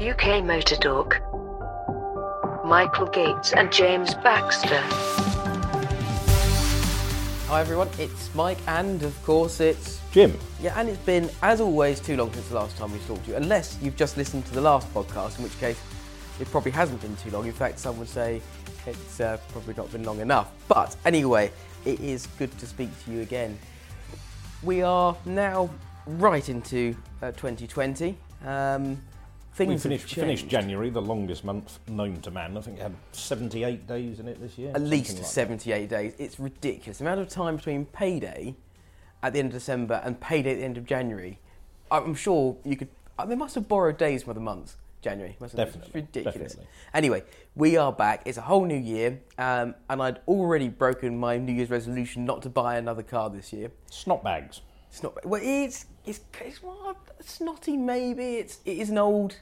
UK Motor Talk. Michael Gates and James Baxter. Hi everyone, it's Mike, and of course it's Jim. yeah, and it's been as always too long since the last time we talked to you. Unless you've just listened to the last podcast, in which case it probably hasn't been too long. In fact, some would say it's uh, probably not been long enough. But anyway, it is good to speak to you again. We are now right into uh, 2020. Um, things We finished, finished. January, the longest month known to man. I think it had 78 days in it this year. At least like 78 days. It's ridiculous. The amount of time between payday at the end of December and payday at the end of January. I'm sure you could. They must have borrowed days from other months. January. Definitely, It's ridiculous. definitely. Anyway, we are back. It's a whole new year, um, and I'd already broken my New Year's resolution not to buy another car this year. that. Snot bags. It's not. Well, it's it's, it's well, snotty. Maybe it's it is an old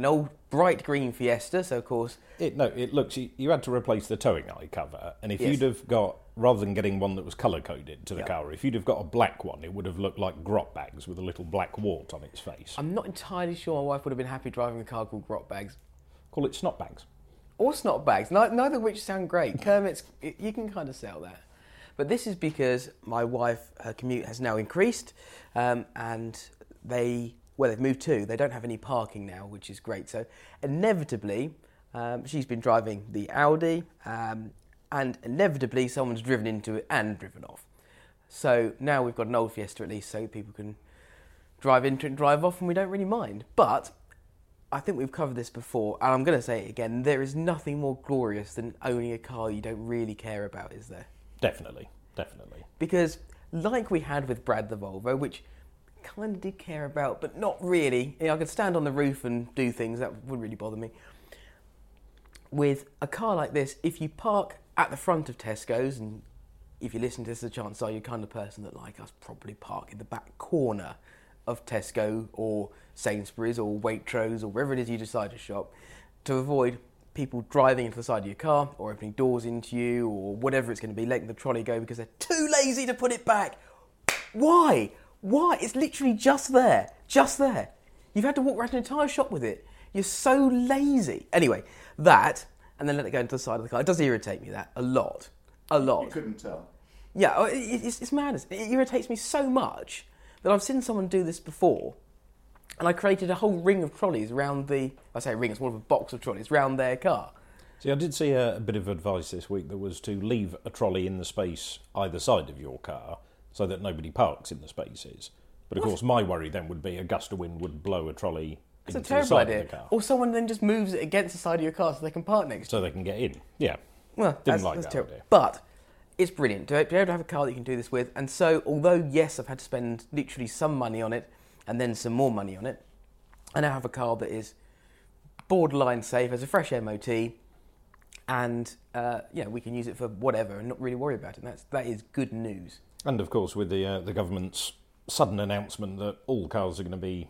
an old bright green Fiesta. So of course It, no, it looks. You, you had to replace the towing eye cover, and if Yes. you'd have got rather than getting one that was colour coded to the Yeah. car, if you'd have got a black one, it would have looked like grot bags with a little black wart on its face. I'm not entirely sure my wife would have been happy driving a car called Grot Bags. Call it snot bags. or snot bags. Neither of which sound great. Kermit's, you can kind of sell that. But this is because my wife, her commute has now increased, um, and they, well, they've moved to, They don't have any parking now, which is great. So inevitably, um, she's been driving the Audi, um, and inevitably, someone's driven into it and driven off. So now we've got an old Fiesta at least, so people can drive into it and drive off, and we don't really mind. But I think we've covered this before, and I'm going to say it again. There is nothing more glorious than owning a car you don't really care about, is there? Definitely, definitely. Because, like we had with Brad the Volvo, which kind of did care about, but not really. You know, I could stand on the roof and do things that wouldn't really bother me. With a car like this, if you park at the front of Tesco's, and if you listen to this, the chances are you're kind of person that, like us, probably park in the back corner of Tesco or Sainsbury's or Waitrose or wherever it is you decide to shop to avoid people driving into the side of your car or opening doors into you or whatever it's going to be, letting the trolley go because they're too lazy to put it back. Why? Why? It's literally just there. Just there. You've had to walk around an entire shop with it. You're so lazy. Anyway, that, and then let it go into the side of the car. It does irritate me, that, a lot. A lot. You couldn't tell. Yeah, oh, it's, it's madness. It irritates me so much that I've seen someone do this before, and I created a whole ring of trolleys around the. I say ring, it's more of a box of trolleys around their car. See, I did see a, a bit of advice this week that was to leave a trolley in the space either side of your car so that nobody parks in the spaces. But of course, my worry then would be a gust of wind would blow a trolley It's a into the terrible side idea. of the car Or someone then just moves it against the side of your car so they can park next to so they can get in. Yeah. Well, Didn't that's, like that's that terrible. idea. But it's brilliant to be able to have a car that you can do this with. And so, although yes, I've had to spend literally some money on it and then some more money on it, I now have a car that is borderline safe, has a fresh MOT, and uh, yeah, we can use it for whatever and not really worry about it. And that's that is good news. And of course, with the uh, the government's sudden announcement that all cars are going to be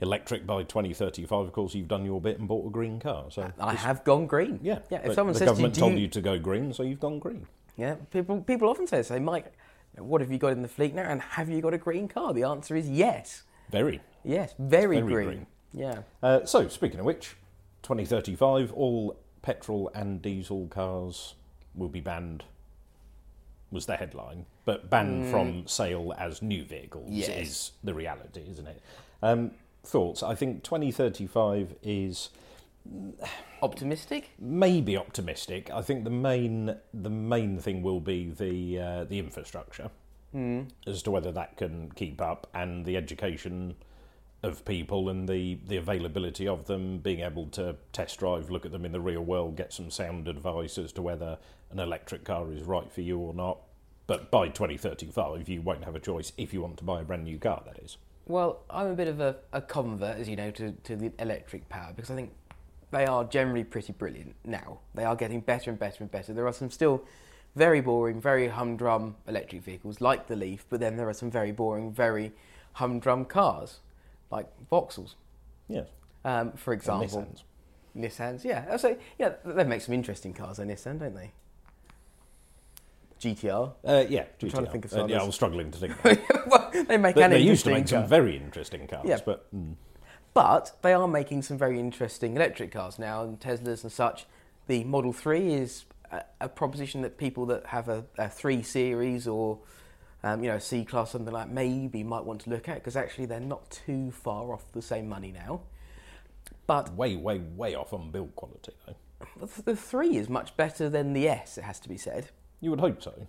electric by 2035, of course, you've done your bit and bought a green car. So I have gone green. yeah, yeah. If someone the says to you, government told you, you to go green, so you've gone green. Yeah, people people often say, "Say, Mike, what have you got in the fleet now? And have you got a green car?" The answer is yes. Very. Yes, very, very green. green. Yeah. Uh, so, speaking of which, 2035, all petrol and diesel cars will be banned. Was the headline, but banned from sale as new vehicles Yes. is the reality, isn't it? Um, thoughts? I think 2035 is Optimistic? maybe optimistic. I think the main the main thing will be the uh, the infrastructure as to whether that can keep up and the education of people and the the availability of them, being able to test drive, look at them in the real world, get some sound advice as to whether an electric car is right for you or not. But by 2035, you won't have a choice if you want to buy a brand new car. That is. Well, I'm a bit of a, a convert, as you know, to, to the electric power because I think they are generally pretty brilliant now. They are getting better and better and better. There are some still very boring, very humdrum electric vehicles like the Leaf, but then there are some very boring, very humdrum cars like Vauxhalls, Yes. um, for And example. Nissans. Nissans, yeah. So, yeah, they make some interesting cars, though, Nissan, don't they? GTR. Uh, yeah, I'm trying to think of Uh, yeah, I was struggling to think. well, they make They, they used to make some very interesting cars, Yeah. but mm, But they are making some very interesting electric cars now, and Teslas and such. The Model 3 is a, a proposition that people that have a, a 3 Series or um, you know, C class, something like maybe might want to look at because actually they're not too far off the same money now. But Way, way, way off on build quality, though. the- three is much better than the S. It has to be said. You would hope so.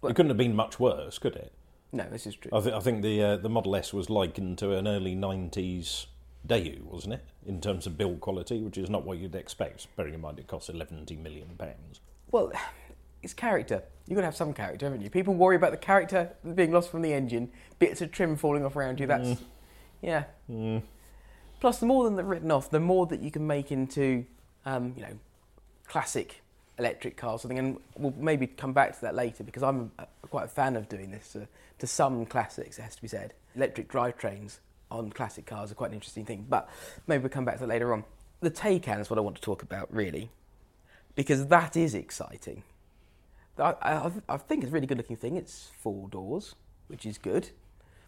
Well- it couldn't have been much worse, could it? No, this is true. I, th- I think the uh, the Model S was likened to an early '90s Daewoo, wasn't it? In terms of build quality, which is not what you'd expect. Bearing in mind it costs 11 million pounds. Well, it's character. You've got to have some character, haven't you? People worry about the character being lost from the engine, bits of trim falling off around you. That's yeah. Plus, the more than they're written off, the more that you can make into, um, you know, classic electric cars. Something, and we'll maybe come back to that later because I'm a, quite a fan of doing this to, to some classics. It has to be said. Electric drivetrains on classic cars are quite an interesting thing, but maybe we'll come back to that later on. The Taycan is what I want to talk about, really, because that is exciting. I, I, I think it's a really good looking thing. It's four doors, which is good,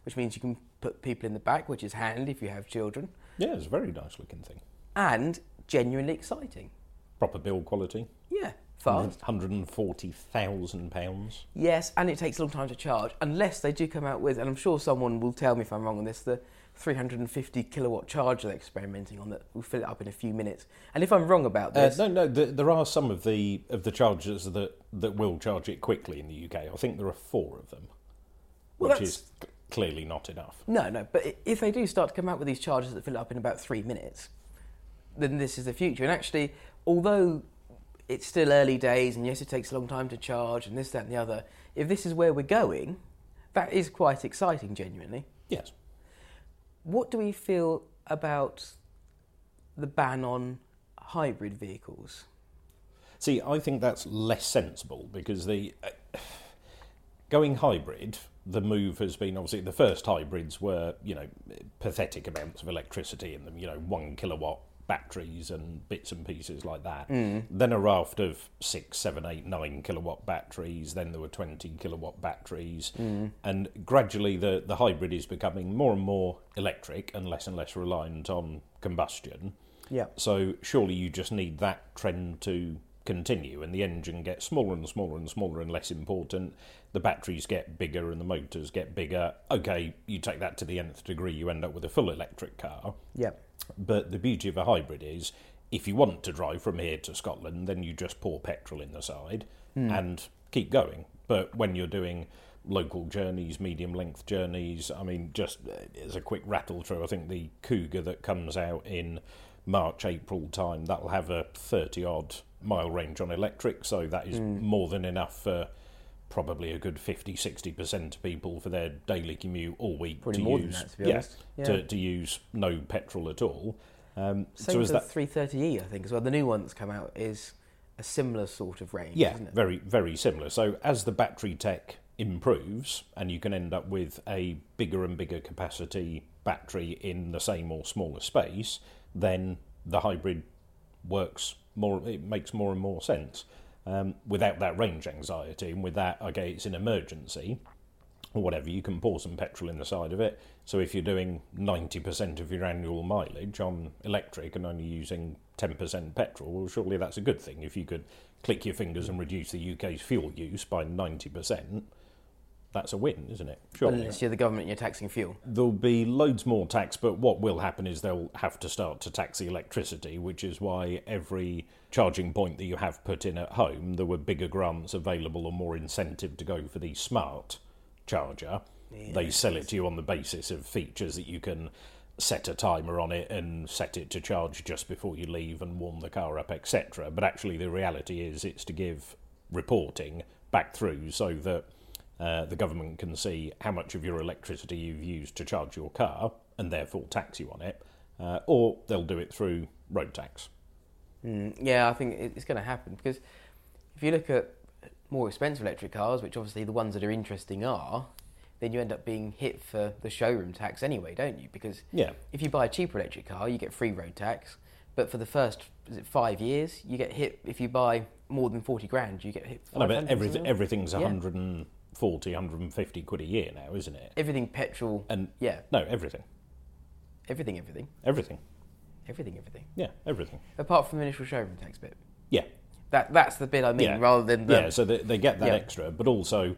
which means you can put people in the back, which is handy if you have children, Yeah, it's a very nice looking thing. and genuinely exciting. Proper build quality. Yeah, fast. 140,000 pounds. Yes, and it takes a long time to charge, unless they do come out with, and I'm sure someone will tell me if I'm wrong on this, the 350 kilowatt charger they're experimenting on that will fill it up in a few minutes. And if I'm wrong about Uh, this, no, no. th there are some of the of the chargers that that will charge it quickly in the UK. I think there are four of them, Well, which is clearly not enough. No, no, but if they do start to come out with these chargers that fill it up in about three minutes, then this is the future. And actually, although it's still early days, and yes, it takes a long time to charge, and this, that, and the other, if this is where we're going, that is quite exciting, genuinely. Yes. What do we feel about the ban on hybrid vehicles? See, I think that's less sensible because the uh, going hybrid, the move has been obviously the first hybrids were you know pathetic amounts of electricity in them, you know one kilowatt batteries and bits and pieces like that. Mm. Then a raft of six, seven, eight, nine kilowatt batteries. Then there were twenty kilowatt batteries, mm. and gradually the the hybrid is becoming more and more electric and less and less reliant on combustion. Yeah. So surely you just need that trend to continue, and the engine gets smaller and smaller and smaller and less important. The batteries get bigger and the motors get bigger. Okay, you take that to the nth degree, you end up with a full electric car. Yeah. But the beauty of a hybrid is if you want to drive from here to Scotland, then you just pour petrol in the side and keep going. But when you're doing local journeys, medium length journeys, I mean, just uh, as a quick rattle through, I think the Kuga that comes out in March, April time, that'll have a 30 odd mile range on electric, so that is more than enough for probably a good 50 60% of people for their daily commute all week Probably to use that, to yeah. Yeah. To, to use no petrol at all um, Same so the that 330e, I think, as well. The new one that's come out is a similar sort of range, yeah isn't it? very very similar so as the battery tech improves and you can end up with a bigger and bigger capacity battery in the same or smaller space then the hybrid works more it makes more and more sense um, without that range anxiety and with that okay it's an emergency or whatever, you can pour some petrol in the side of it. So if you're doing 90% of your annual mileage on electric and only using 10% petrol, well, surely that's a good thing. If you could click your fingers and reduce the UK's fuel use by 90%, that's a win, isn't it? Sure. Unless you're the government and you're taxing fuel. There'll be loads more tax, but what will happen is they'll have to start to tax the electricity, which is why every charging point that you have put in at home, there were bigger grants available or more incentive to go for the smart charger. They sell it to you on the basis of features that you can set a timer on it and set it to charge just before you leave and warm the car up, etc. But actually, the reality is it's to give reporting back through so that uh, the government can see how much of your electricity you've used to charge your car and therefore tax you on it, uh, or they'll do it through road tax. Mm, yeah, I think it's going to happen because if you look at more expensive electric cars, which obviously the ones that are interesting are, then you end up being hit for the showroom tax anyway, don't you? Because Yeah. if you buy a cheaper electric car, you get free road tax, but for the first is it five years, you get hit if you buy more than forty grand, you get hit. Know, but 500 everything, everything's Yeah. 140, 150 quid a year now, isn't it? everything petrol. And yeah, no, everything. Everything, everything, Everything. Everything, everything. Yeah, everything. Apart from the initial showroom tax bit. Yeah. That that's the bit I mean, Yeah. rather than the yeah, so they, they get that Yeah. extra, but also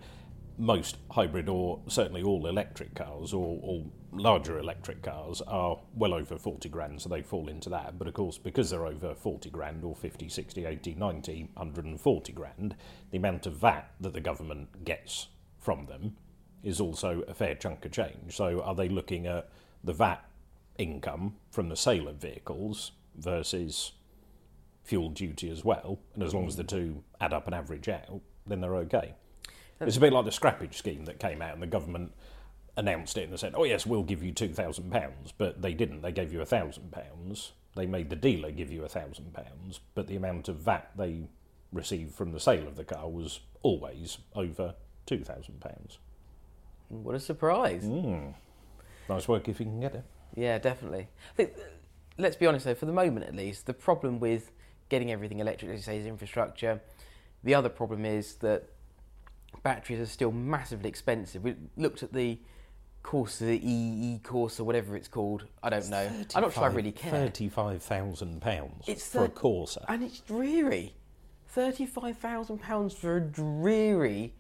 most hybrid or certainly all electric cars or, or larger electric cars are well over 40 grand, so they fall into that. But of course, because they're over 40 grand or 50, 60, 80, 90, 140 grand, the amount of VAT that the government gets from them is also a fair chunk of change. So are they looking at the VAT income from the sale of vehicles versus fuel duty as well, and as long as the two add up and average out, then they're okay. It's a bit like the scrappage scheme that came out, and the government announced it and they said, "Oh yes, we'll give you two thousand pounds," but they didn't. They gave you a thousand pounds. They made the dealer give you a thousand pounds, but the amount of VAT they received from the sale of the car was always over two thousand pounds. what a surprise. Mm. Nice work if you can get it. Yeah, definitely. I think, let's be honest though, for the moment at least, the problem with getting everything electric, as you say, is infrastructure. The other problem is that batteries are still massively expensive. We looked at the Corsa, the e-Corsa or whatever it's called. I don't know. I'm not sure I really care. Thirty-five thousand pounds It's for a Corsa. And it's dreary. Thirty-five thousand pounds for a dreary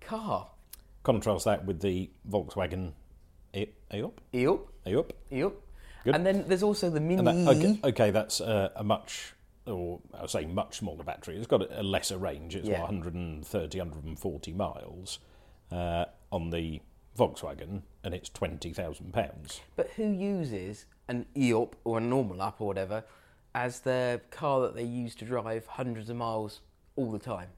car. Contrast that with the Volkswagen E- e-Up. e-Up, e-Up. e-Up. Good. And then there's also the Mini. That, okay, E. okay, that's uh, a much, or I'll say much smaller battery. It's got a, a lesser range. It's Yeah. 130, 140 miles uh, on the Volkswagen, and it's twenty thousand pounds. But who uses an e-Up or a normal up or whatever as their car that they use to drive hundreds of miles all the time?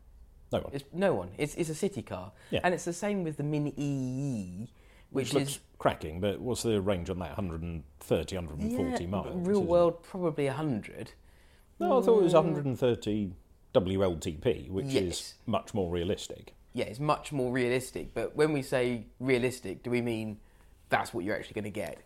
No one. It's no one. It's, it's a city car. Yeah. And it's the same with the Mini EE, which, which looks is cracking, but what's the range on that? 130, 140 yeah, miles. real isn't it? world probably 100. No, I thought it was 130 WLTP, which Yes. is much more realistic. Yeah, it's much more realistic. But when we say realistic, do we mean that's what you're actually going to get?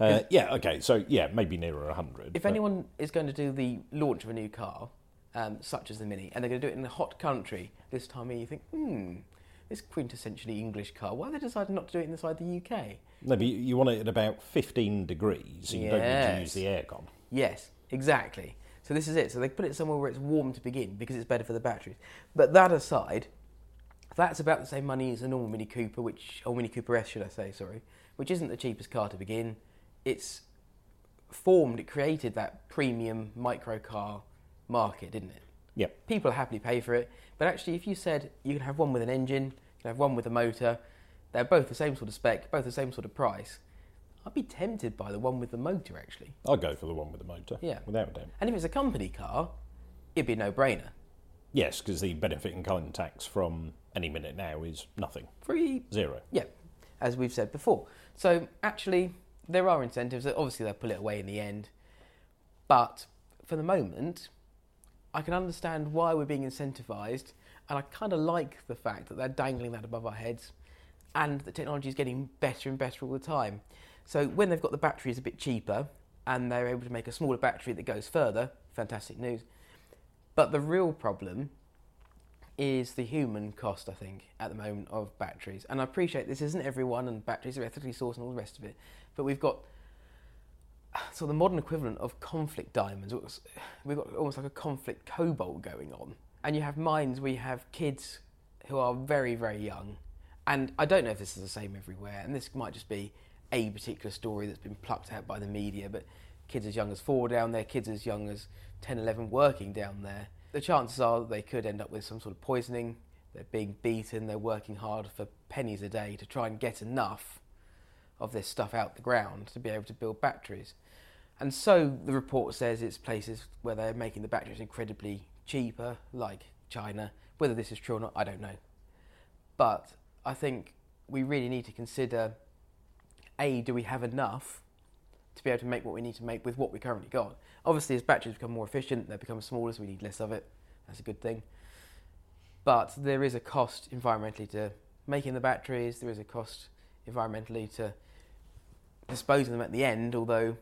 Uh, yeah, okay, so yeah, maybe nearer 100. If but- anyone is going to do the launch of a new car, um, such as the Mini, and they're going to do it in a hot country this time of year, you think, hmm, this quintessentially English car, why have they decided not to do it inside the UK? No, but you- you want it at about 15 degrees, so you don't need to use the aircon. Yes, exactly. So this is it. So they put it somewhere where it's warm to begin because it's better for the batteries. But that aside, that's about the same money as a normal Mini Cooper, which or Mini Cooper S, should I say? Sorry, which isn't the cheapest car to begin. It's formed, it created that premium micro car market, didn't it? Yep. People happily pay for it. But actually, if you said you can have one with an engine, you can have one with a motor, they're both the same sort of spec, both the same sort of price. I'd be tempted by the one with the motor, actually. I'd go for the one with the motor. Yeah. Without a doubt. And if it's a company car, it'd be a no-brainer. Yes, because the benefit in kind tax from any minute now is nothing. Free, Zero. yeah, as we've said before. So actually, there are incentives. Obviously, they'll pull it away in the end. But for the moment, I can understand why we're being incentivised, and I kind of like the fact that they're dangling that above our heads, and the technology is getting better and better all the time. So when they've got the batteries a bit cheaper, and they're able to make a smaller battery that goes further, fantastic news. But the real problem is the human cost, I think, at the moment of batteries. And I appreciate this isn't everyone, and batteries are ethically sourced and all the rest of it. But we've got of the modern equivalent of conflict diamonds. We've got almost like a conflict cobalt going on. And you have mines where you have kids who are very, very young. And I don't know if this is the same everywhere, and this might just be a particular story that's been plucked out by the media, but kids as young as four down there, kids as young as 10, 11 working down there. The chances are they could end up with some sort of poisoning. They're being beaten, they're working hard for pennies a day to try and get enough of this stuff out the ground to be able to build batteries. And so the report says it's places where they're making the batteries incredibly cheaper, like China. Whether this is true or not, I don't know. But I think we really need to consider A, do we have enough to be able to make what we need to make with what we currently got? Obviously, as batteries become more efficient, they become smaller, so we need less of it. That's a good thing. But there is a cost environmentally to making the batteries, there is a cost environmentally to disposing them at the end, although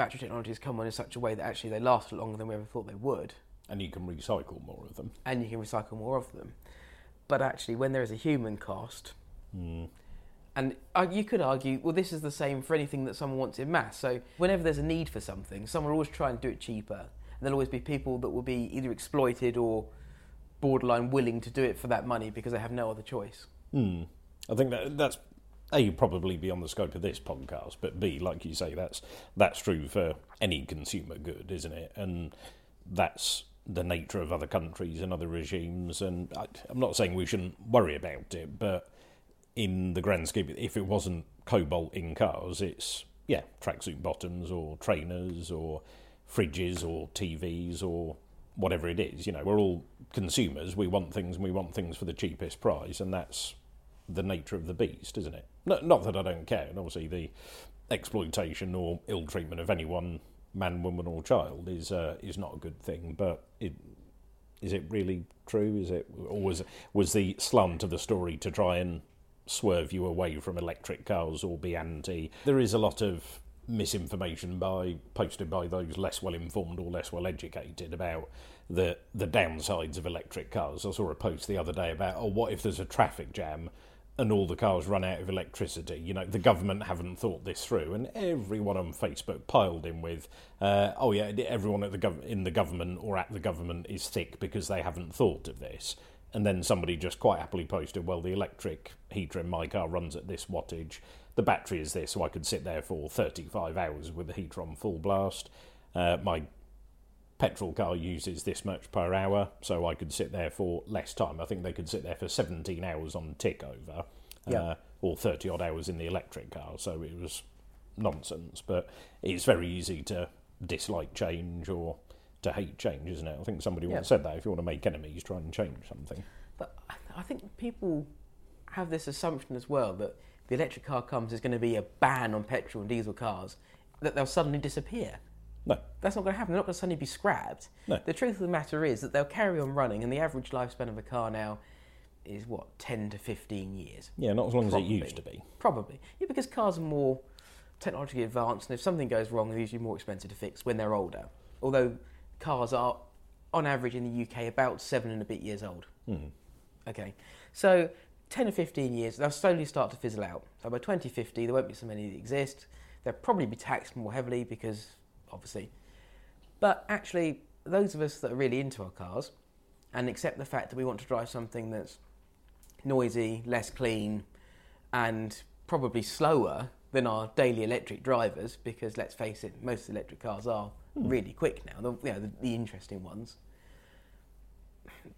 battery technology has come on in such a way that actually they last longer than we ever thought they would, And you can recycle more of them. and you can recycle more of them. But actually, when there is a human cost, Mm. And uh, you could argue, well, this is the same for anything that someone wants in mass. So whenever there's a need for something, someone will always try and do it cheaper. And there'll always be people that will be either exploited or borderline willing to do it for that money because they have no other choice. Hmm. I think that that's a probably beyond the scope of this podcast, but b like you say, that's that's true for any consumer good, isn't it? And that's the nature of other countries and other regimes. And I, I'm not saying we shouldn't worry about it, but in the grand scheme, if it wasn't cobalt in cars, it's yeah, tracksuit bottoms or trainers or fridges or TVs or whatever it is. You know, we're all consumers. We want things and we want things for the cheapest price, and that's the nature of the beast, isn't it? Not, not that I don't care, and obviously the exploitation or ill treatment of anyone, man, woman, or child, is uh, is not a good thing. But it is it really true? Is it or was was the slant of the story to try and swerve you away from electric cars or be anti? There is a lot of misinformation by posted by those less well informed or less well educated about the the downsides of electric cars. I saw a post the other day about oh what if there's a traffic jam and all the cars run out of electricity. You know, the government haven't thought this through, and everyone on Facebook piled in with, uh, "Oh yeah, everyone at the gov- in the government or at the government is thick because they haven't thought of this." And then somebody just quite happily posted, "Well, the electric heater in my car runs at this wattage. The battery is this, so I could sit there for 35 hours with the heater on full blast. Uh, my petrol car uses this much per hour, so I could sit there for less time. I think they could sit there for 17 hours on tick over, Yeah. uh, or 30 odd hours in the electric car, so it was nonsense. But it's very easy to dislike change or to hate change, isn't it? I think somebody Yeah. once said that if you want to make enemies, try and change something. But I- I think people have this assumption as well that the electric car comes, there's going to be a ban on petrol and diesel cars, that they'll suddenly disappear. No, That's not going to happen. They're not going to suddenly be scrapped. No. The truth of the matter is that they'll carry on running, and the average lifespan of a car now is what 10 to 15 years. yeah, not as long as it used to be. Probably, yeah, because cars are more technologically advanced, and if something goes wrong, they're usually more expensive to fix when they're older. Although cars are, on average, in the UK, about seven and a bit years old. Hmm. Okay, so 10 or 15 years, they'll slowly start to fizzle out. So by 2050, there won't be so many that exist. They'll probably be taxed more heavily because, obviously. But actually, those of us that are really into our cars and accept the fact that we want to drive something that's noisy, less clean, and probably slower than our daily electric drivers, because let's face it, most electric cars are hmm. really quick now, the, you know, the, the interesting ones.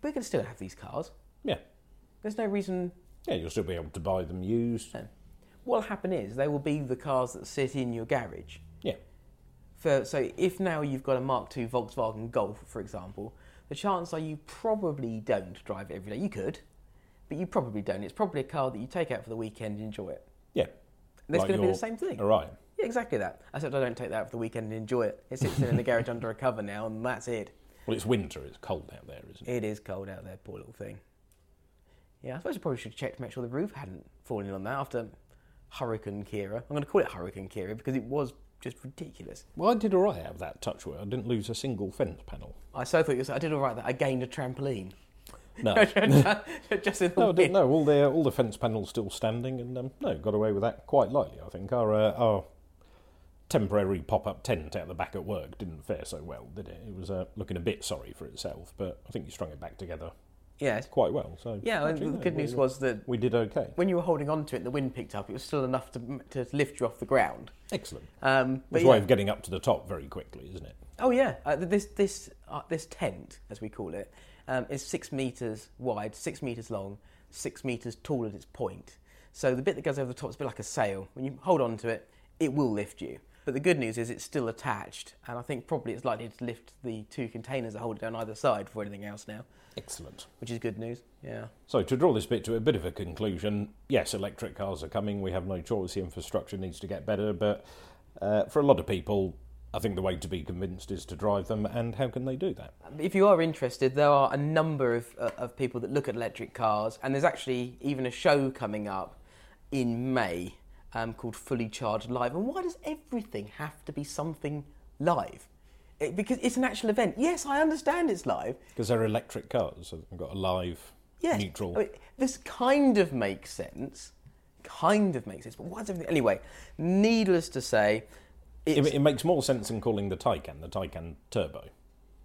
We're going to still have these cars. Yeah, There's no reason. yeah, you'll still be able to buy them used. No. What'll happen is they will be the cars that sit in your garage. For, so if now you've got a Mark II Volkswagen Golf, for example, the chances are you probably don't drive it every day. You could, but you probably don't. It's probably a car that you take out for the weekend and enjoy it. yeah. And it's Like going to be the same thing. Orion. Yeah, exactly that. Except I don't take that out for the weekend and enjoy it. It sits in the garage under a cover now, and that's it. Well, it's winter. It's cold out there, isn't it? It is cold out there, poor little thing. Yeah, I suppose I probably should check to make sure the roof hadn't fallen in on that after Hurricane Ciara. I'm going to call it Hurricane Ciara because it was just ridiculous. Well, I did all right out of that touchwood. I didn't lose a single fence panel. I so thought you said I did all right that I gained a trampoline. No, just in the no, I didn't, no. All the all the fence panels still standing, and um, no, got away with that quite lightly. I think our uh, our temporary pop up tent out the back at work didn't fare so well, did it? It was uh, looking a bit sorry for itself, but I think you strung it back together Yeah, quite well. So yeah. actually, the no, good we- news was that we did okay. when you were holding on to it, the wind picked up. It was still enough to to lift you off the ground. Excellent. Um, a yeah. way of getting up to the top very quickly, isn't it? Oh yeah, uh, this this uh, this tent, as we call it, um, is six meters wide, six meters long, six meters tall at its point. So the bit that goes over the top is a bit like a sail. When you hold on to it, it will lift you. But the good news is it's still attached, and I think probably it's likely to lift the two containers that hold it down either side for anything else now, Excellent. which is good news. Yeah. So to draw this bit to a bit of a conclusion, yes, electric cars are coming. We have no choice. The infrastructure needs to get better, but uh, for a lot of people, I think the way to be convinced is to drive them. And how can they do that? If you are interested, there are a number of, uh, of people that look at electric cars, and there's actually even a show coming up in May um, called Fully Charged Live. And why does everything have to be something live? It, because it's an actual event. Yes, I understand it's live. Because they're electric cars, so they've got a live, Yes, neutral. I mean, this kind of makes sense kind of makes sense. But why does everything anyway? Needless to say, It, it's, it makes more sense than calling the Taycan the Taycan Turbo,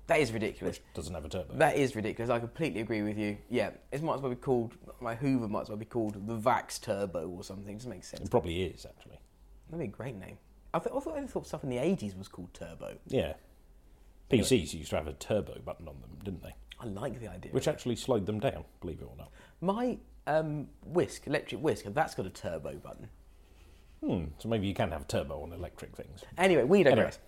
that is ridiculous. which doesn't have a turbo. That is ridiculous. I completely agree with you. Yeah, it might as well be called my Hoover. Might as well be called the Vax Turbo or something. It doesn't make sense. It probably is actually. That'd be a great name. I, th- I thought I thought stuff in the eighties was called Turbo. Yeah. PCs used to have a turbo button on them, didn't they? I like the idea. Which actually slowed them down, believe it or not. my um, whisk, electric whisk, that's got a turbo button. Hmm. So maybe you can have turbo on electric things. Anyway, we don't digress.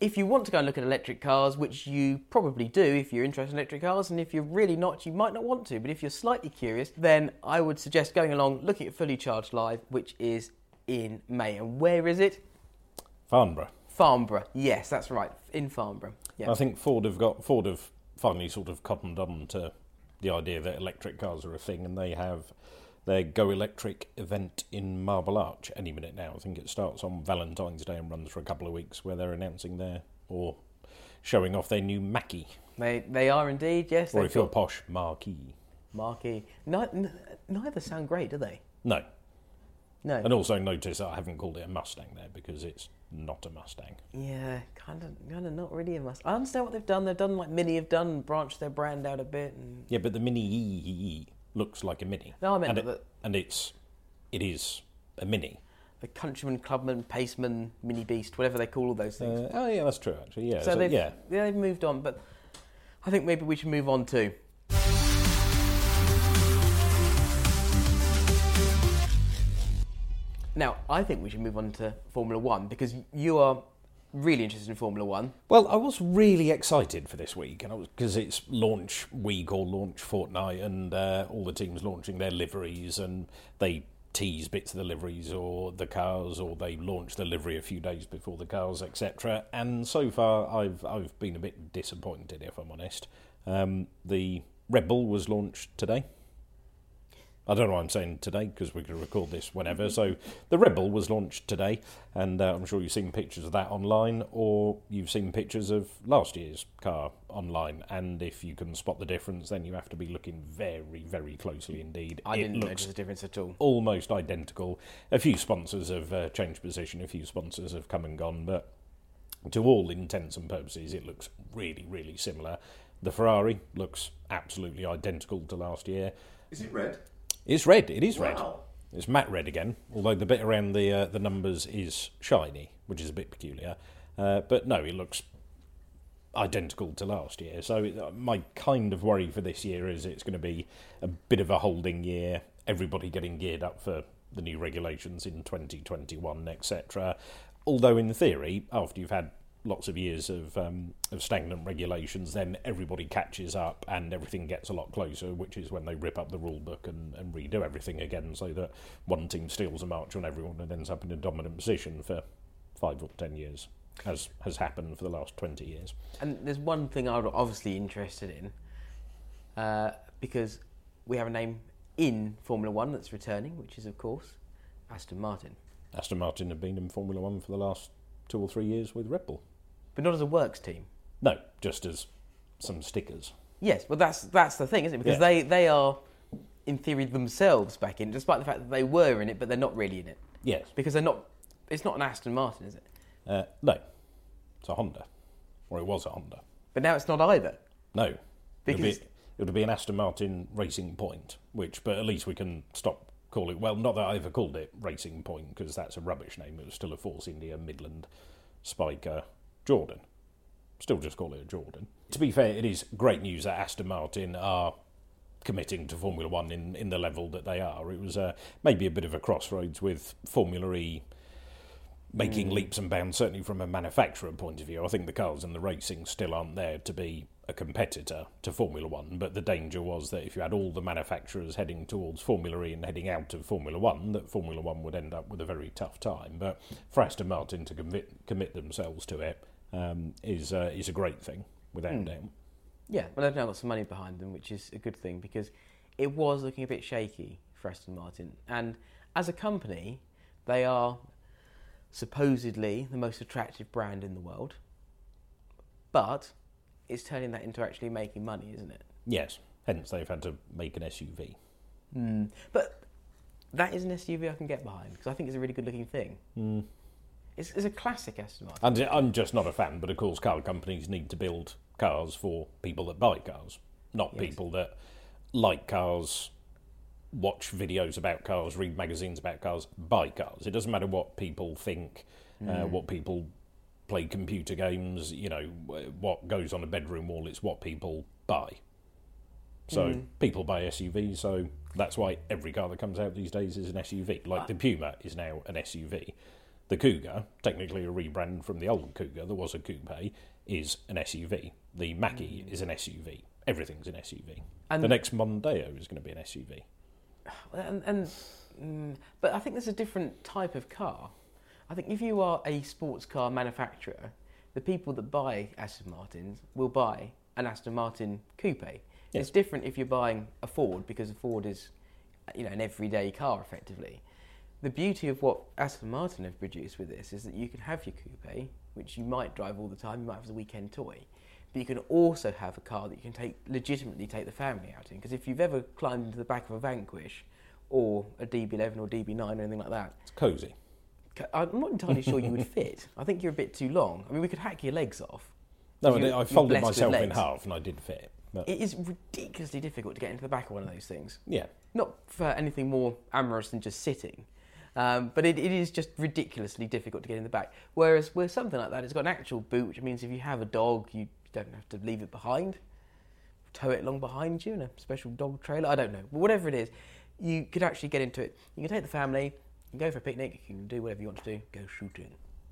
If you want to go and look at electric cars, which you probably do if you're interested in electric cars, and if you're really not, you might not want to, but if you're slightly curious, then I would suggest going along, looking at Fully Charged Live, which is in May. And where is it? Farnborough. Farnborough. Yes, that's right, in Farnborough. Yeah. I think Ford have got Ford have finally sort of cottoned on to the idea that electric cars are a thing, and they have their Go Electric event in Marble Arch any minute now. I think it starts on Valentine's Day and runs for a couple of weeks, where they're announcing their or showing off their new Mach-E, They, they are indeed, yes. or if you're posh, Marquee. Marquee. Neither sound great, do they? No, No. and also notice that I haven't called it a Mustang there because it's not a Mustang. Yeah, kind of, kind of not really a must. I understand what they've done. They've done like Mini have done, branched their brand out a bit, and Yeah, but the Mini E looks like a Mini. No, I meant and, that- it, and it's it is a Mini. the Countryman, Clubman, Paceman, Mini Beast, whatever they call all those things. Uh, oh yeah, that's true actually. Yeah, so so, they've, yeah. yeah, they've moved on, but I think maybe we should move on too. Now, I think we should move on to Formula One because you are really interested in Formula One. Well, I was really excited for this week, because it's launch week or launch fortnight, and uh, all the teams launching their liveries, and they tease bits of the liveries or the cars, or they launch the livery a few days before the cars, etc. And so far, I've I've been a bit disappointed, if I'm honest. Um, the Red Bull was launched today. I don't know what I'm saying today because we can record this whenever. So the Red Bull was launched today, and uh, I'm sure you've seen pictures of that online, or you've seen pictures of last year's car online. And if you can spot the difference, then you have to be looking very, very closely indeed. I it didn't notice the difference at all. almost identical. A few sponsors have uh, changed position, a few sponsors have come and gone, but to all intents and purposes, it looks really, really similar. The Ferrari looks absolutely identical to last year. Is it red? It's red. It is red. Wow. It's matte red again, although the bit around the uh, the numbers is shiny, which is a bit peculiar. Uh, but no, it looks identical to last year. So uh, my kind of worry for this year is it's going to be a bit of a holding year. Everybody getting geared up for the new regulations in 2021, etc. Although in theory, after you've had lots of years of um, of stagnant regulations, then everybody catches up and everything gets a lot closer, which is when they rip up the rule book and, and redo everything again, so that one team steals a march on everyone and ends up in a dominant position for five or ten years, as has happened for the last twenty years. And there's one thing I'm obviously interested in uh, because we have a name in Formula One that's returning, which is, of course, Aston Martin. Aston Martin have been in Formula One for the last two or three years with Red Bull. But not as a works team. No, just as some stickers. Yes, but that's that's the thing, isn't it? Because Yeah. they, they are, in theory, themselves back in, despite the fact that they were in it, but they're not really in it. Yes. Because they're not. It's not an Aston Martin, is it? Uh, no, it's a Honda, or it was a Honda. But now it's not either. No, Because- it'll be an Aston Martin Racing Point, which, but at least we can stop calling. Well, not that I ever called it Racing Point because that's a rubbish name. It was still a Force India Midland Spyker Jordan. Still just call it a Jordan. To be fair, it is great news that Aston Martin are committing to Formula One in, in the level that they are. It was uh, maybe a bit of a crossroads with Formula E making leaps and bounds, certainly from a manufacturer point of view. I think the cars and the racing still aren't there to be a competitor to Formula One, but the danger was that if you had all the manufacturers heading towards Formula E and heading out of Formula One, that Formula One would end up with a very tough time. But for Aston Martin to commit, commit themselves to it um, is uh, is a great thing, without doubt. Yeah, well, they've now got some money behind them, which is a good thing because it was looking a bit shaky for Aston Martin. And as a company, they are supposedly the most attractive brand in the world. But it's turning that into actually making money, isn't it? Yes, hence they've had to make an SUV. But that is an SUV I can get behind because I think it's a really good looking thing. Hmm. It's, it's a classic Aston Martin. And I'm just not a fan, but of course, car companies need to build cars for people that buy cars, not Yes. people that like cars, watch videos about cars, read magazines about cars, buy cars. It doesn't matter what people think, uh, mm. what people play computer games, you know, what goes on a bedroom wall, it's what people buy. So mm. people buy SUVs, so that's why every car that comes out these days is an SUV. Like uh, the Puma is now an SUV. The Kuga, technically a rebrand from the old Cougar, there was a coupe, is an SUV. The Mach-E is an SUV. Everything's an SUV. And- the next Mondeo is going to be an SUV. And, and mm, but I think there's a different type of car. I think if you are a sports car manufacturer, the people that buy Aston Martins will buy an Aston Martin coupe. It's different if you're buying a Ford because a Ford is, you know, an everyday car effectively. The beauty of what Aston Martin have produced with this is that you can have your coupe, which you might drive all the time, you might have as a weekend toy, but you can also have a car that you can take legitimately take the family out in. Because if you've ever climbed into the back of a Vanquish or a DB11 or DB9 or anything like that, It's cosy. I'm not entirely sure you would fit. I think you're a bit too long. I mean, we could hack your legs off. No, I folded myself in half and I did fit. But It is ridiculously difficult to get into the back of one of those things. yeah, Not for anything more amorous than just sitting. Um, but it, it is just ridiculously difficult to get in the back. Whereas with something like that, it's got an actual boot, which means if you have a dog, you don't have to leave it behind, tow it along behind you in a special dog trailer. I don't know, but whatever it is, you could actually get into it. You can take the family, you can go for a picnic, you can do whatever you want to do, go shooting.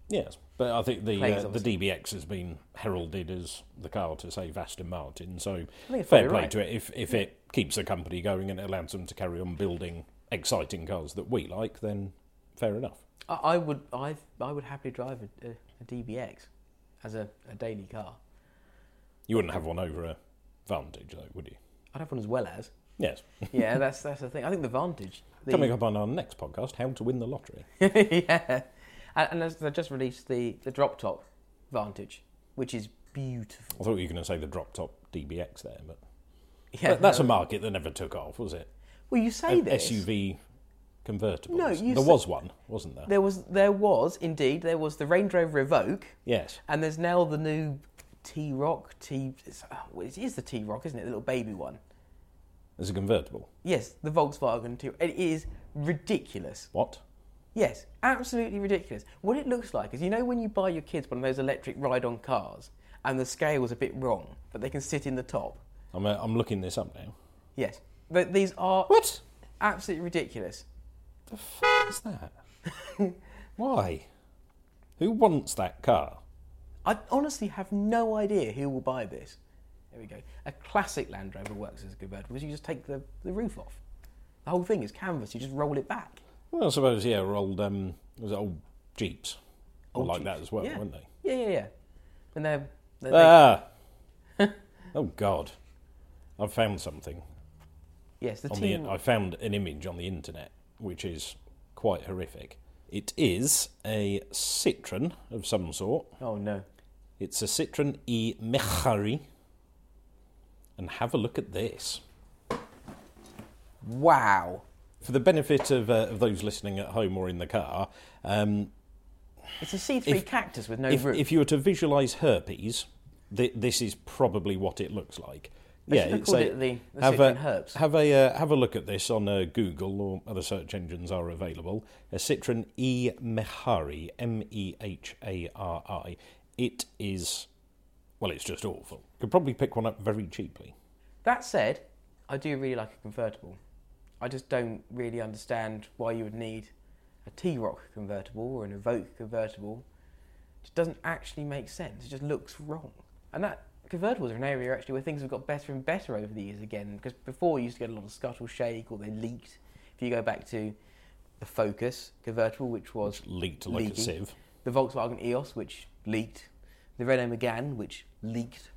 yes. But I think the Plays, uh, the. DBX has been heralded as the car to save Aston Martin. So fair play right. to it. If if it keeps the company going and it allows them to carry on building exciting cars that we like, then fair enough. I, I would, I, I would happily drive a, a, a DBX as a, a daily car. You wouldn't have one over a Vantage, though, would you? I'd have one as well as. Yes. Yeah, that's that's the thing. I think the Vantage. The, Coming up on our next podcast, how to win the lottery. yeah, and, and they just released the the drop top Vantage, which is beautiful. I thought you were going to say the drop top DBX there, but Yeah, that's no. a market that never took off, was it? Well. You say this. SUV convertible. No, you there sa- was one, wasn't there? There was there was indeed there was the Range Rover Evoque, Yes. and there's now the new T-Roc T. Oh, it is the T-Roc, isn't it? The little baby one. There's a convertible. Yes, the Volkswagen T. It is ridiculous. What? Yes, absolutely ridiculous. What it looks like is, you know, when you buy your kids one of those electric ride-on cars, and the scale is a bit wrong, but they can sit in the top. I'm, uh, I'm looking this up now. Yes, but these are What? absolutely ridiculous. The fuck is that? Why? Who wants that car? I honestly have no idea who will buy this. There we go. A classic Land Rover works as a convertible because you just take the, the roof off. The whole thing is canvas. You just roll it back. Well, I suppose, yeah, old, um, was it old Jeeps. Old like that Jeeps. as well, yeah. weren't they? Yeah, yeah, yeah. And they're, they're Ah! oh, God. I've found something. Yes, the on the, team. I found an image on the internet which is quite horrific. It is a Citroen of some sort. oh no. It's a Citroen e Mehari. And have a look at this. Wow. For the benefit of, uh, of those listening at home or in the car, um, It's a C3 If- cactus with no if, roof. if you were to visualise herpes, th- this is probably what it looks like. They yeah, have it's a- it the, the have a, Herbs. Have a uh, have a look at this on uh, Google or other search engines are available. A Citroen E Mehari, M E H A R I. It is, well, it's just awful. Could probably pick one up very cheaply. That said, I do really like a convertible. I just don't really understand why you would need a T-Roc convertible or an Evoque convertible. It just doesn't actually make sense. It just looks wrong. And that convertibles are an area actually where things have got better and better over the years again. Because before you used to get a lot of scuttle shake or they leaked. If you go back to the Focus convertible, which was Leaked like leaking. a sieve. the Volkswagen EOS, which leaked, the Renault Megane, which leaked,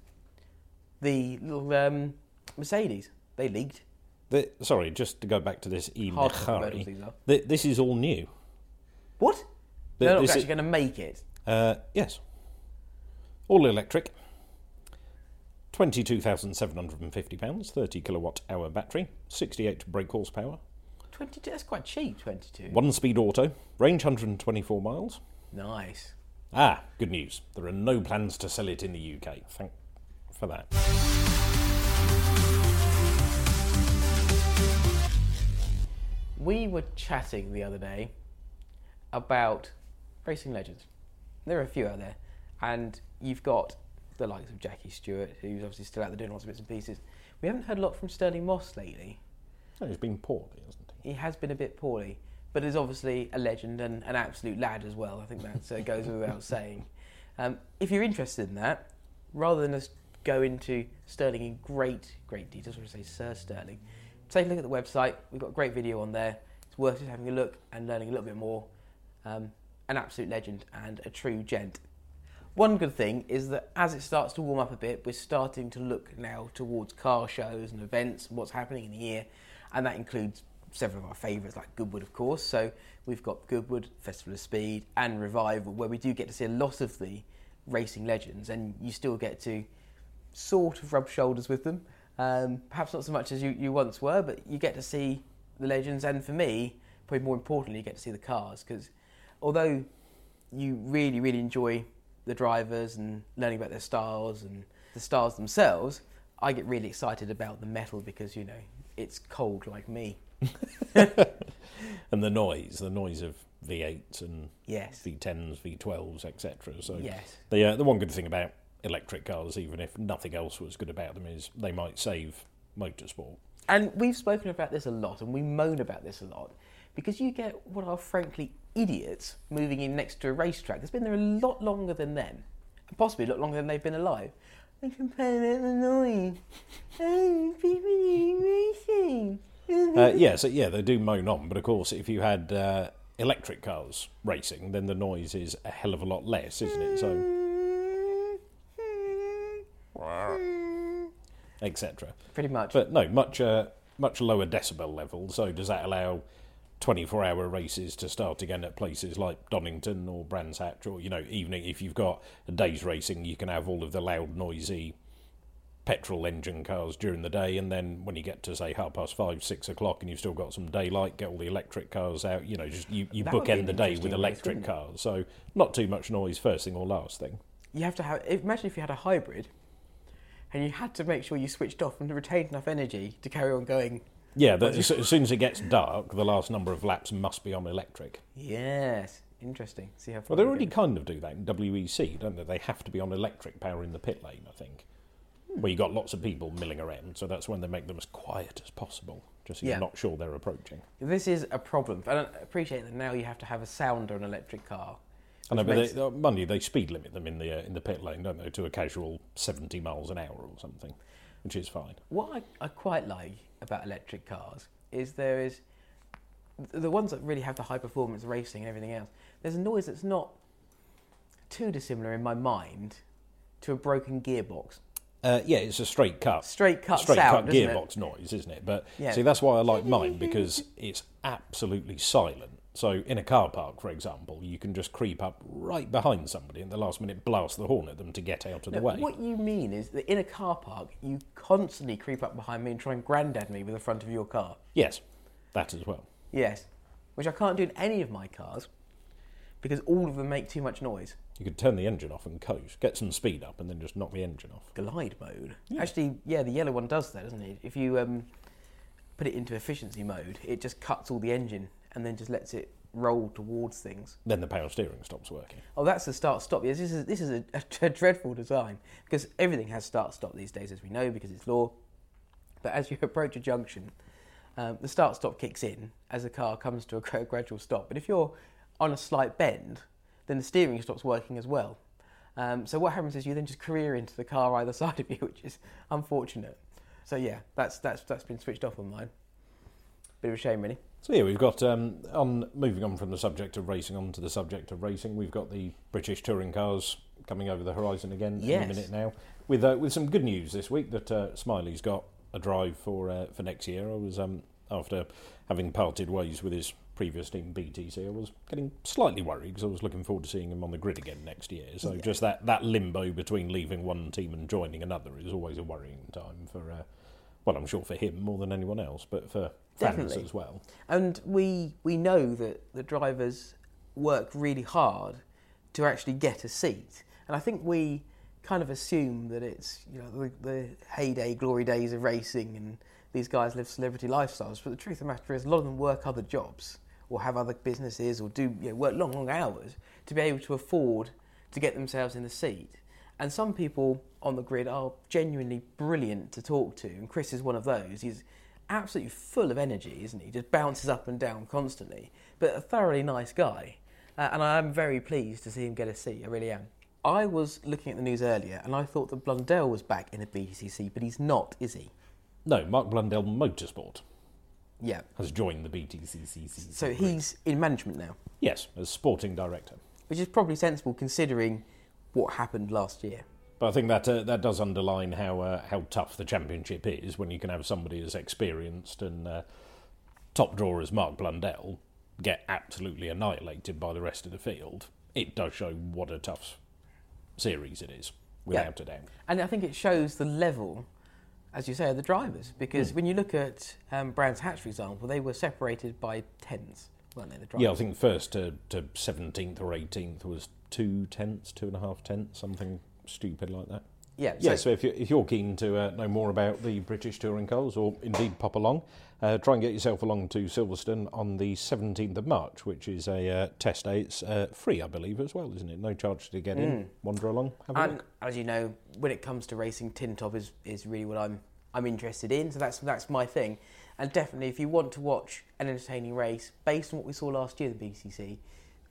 the little um, Mercedes, they leaked. The, sorry, just to go back to this E Hard convertibles these are. This is all new. What? Th- They're not actually going to make it. Uh, yes. All electric. £22,750, 30 kilowatt hour battery, 68 brake horsepower. 22. That's quite cheap. 22. One speed auto, range 124 miles. Nice. Ah, good news. There are no plans to sell it in the UK. Thank for that. We were chatting the other day about racing legends. There are a few out there, and you've got the likes of Jackie Stewart, who's obviously still out there doing lots of bits and pieces. We haven't heard a lot from Stirling Moss lately. Oh, he's been poorly, hasn't he? He has been a bit poorly, but is obviously a legend and an absolute lad as well. I think that uh, goes without saying. Um, if you're interested in that, rather than us go into Stirling in great, great details, or say Sir Stirling, take a look at the website. We've got a great video on there. It's worth just having a look and learning a little bit more. Um, an absolute legend and a true gent. One good thing is that as it starts to warm up a bit, we're starting to look now towards car shows and events and what's happening in the year, and that includes several of our favourites like Goodwood, of course. So we've got Goodwood, Festival of Speed, and Revival, where we do get to see a lot of the racing legends, and you still get to sort of rub shoulders with them. Um, perhaps not so much as you, you once were, but you get to see the legends, and for me, probably more importantly, you get to see the cars because although you really, really enjoy the drivers and learning about their styles and the stars themselves, I get really excited about the metal because you know it's cold like me. And the noise, the noise of V8s and Yes. V10s, V12s, etc. So Yes. the uh, the one good thing about electric cars, even if nothing else was good about them, is they might save motorsport. And we've spoken about this a lot, and we moan about this a lot, because you get what are frankly idiots moving in next to a racetrack that's been there a lot longer than them, and possibly a lot longer than they've been alive. They complain about the noise. Oh, people are racing. Uh, yeah, so yeah, they do moan on, but of course, if you had uh, electric cars racing, then the noise is a hell of a lot less, isn't it? So, etc. Pretty much. But no, much uh, much lower decibel level. So does that allow 24 hour races to start again at places like Donington or Brands Hatch or you know evening if you've got a day's racing you can have all of the loud noisy petrol engine cars during the day and then when you get to say half past five six o'clock and you've still got some daylight get all the electric cars out you know just you, you That bookend the day with electric wouldn't cars so not too much noise first thing or last thing you have to have. Imagine if you had a hybrid, and you had to make sure you switched off and retained enough energy to carry on going. Yeah the, as, as soon as it gets dark the last number of laps must be on electric Yes, interesting. See how far. Well, they already kind of do that in WEC, don't they? They have to be on electric power in the pit lane, I think. Where you got lots of people milling around, so that's when they make them as quiet as possible, just so Yeah. you're not sure they're approaching. This is a problem. I don't appreciate that now you have to have a sounder on an electric car. I know, but makes- they, uh, Monday they speed limit them in the uh, in the pit lane, don't they, to a casual seventy miles an hour or something, which is fine. What I, I quite like about electric cars is there is the ones that really have the high performance racing and everything else. There's a noise that's not too dissimilar in my mind to a broken gearbox. Uh, yeah, it's a straight cut, Straight cut straight sound, cut isn't it? gearbox noise, isn't it? But Yeah. see, that's why I like mine because it's absolutely silent. So in a car park, for example, you can just creep up right behind somebody and the last minute blast the horn at them to get out of the way. What you mean is that in a car park, you constantly creep up behind me and try and grandad me with the front of your car. Yes, that as well. Yes, which I can't do in any of my cars because all of them make too much noise. You could turn the engine off and coast, get some speed up, and then just knock the engine off. glide mode. Actually, yeah, the yellow one does that, doesn't it? If you um, put it into efficiency mode, it just cuts all the engine and then just lets it roll towards things. Then the power steering stops working. Oh, that's the start stop. Yes, this is this is a, a, dreadful design because everything has start stop these days, as we know, because it's law. But as you approach a junction, um, the start stop kicks in as the car comes to a gra- gradual stop. But if you're on a slight bend, then the steering stops working as well. Um, so what happens is you then just career into the car either side of you, which is unfortunate. So yeah, that's that's that's been switched off on mine. Bit of a shame, really. So yeah, we've got um, on moving on from the subject of racing on to the subject of racing. We've got the British touring cars coming over the horizon again Yes. in a minute now, with uh, with some good news this week that uh, Smiley's got a drive for uh, for next year. I was um, after having parted ways with his previous team BTC, I was getting slightly worried because I was looking forward to seeing him on the grid again next year. So just that that limbo between leaving one team and joining another is always a worrying time for. Uh, well, I'm sure for him more than anyone else, but for fans Definitely. as well. And we we know that the drivers work really hard to actually get a seat. And I think we kind of assume that it's you know the, the heyday, glory days of racing, and these guys live celebrity lifestyles. But the truth of the matter is, a lot of them work other jobs or have other businesses or do you know, work long, long hours to be able to afford to get themselves in the seat. And some people on the grid are genuinely brilliant to talk to, and Chris is one of those. He's absolutely full of energy, isn't he? Just bounces up and down constantly, but a thoroughly nice guy. Uh, and I am very pleased to see him get a seat. I really am. I was looking at the news earlier, and I thought that Blundell was back in the BCC, but he's not, is he? No, Mark Blundell Motorsport Yeah. has joined the BTCCC. So he's in management now, yes, as sporting director. which is probably sensible considering what happened last year. But I think that uh, that does underline how uh, how tough the championship is when you can have somebody as experienced and uh, top drawer as Mark Blundell get absolutely annihilated by the rest of the field. It does show what a tough series it is, without a doubt. And I think it shows the level, as you say, of the drivers. Because when you look at um, Brands Hatch, for example, they were separated by tenths, weren't they? The drivers. Yeah, I think first to to seventeenth or eighteenth was two tenths, two and a half tenths, something stupid like that. Yeah. Yeah, so if you're, if you're keen to uh, know more about the British Touring Cars, or indeed pop along, uh, try and get yourself along to Silverstone on the 17th of March, which is a uh, test day. It's uh, free, I believe, as well, isn't it? No charge to get in. Wander along, have a and look. as you know, when it comes to racing, tin top is, is really what I'm I'm interested in. So that's that's my thing. And definitely, if you want to watch an entertaining race based on what we saw last year, at the BCC,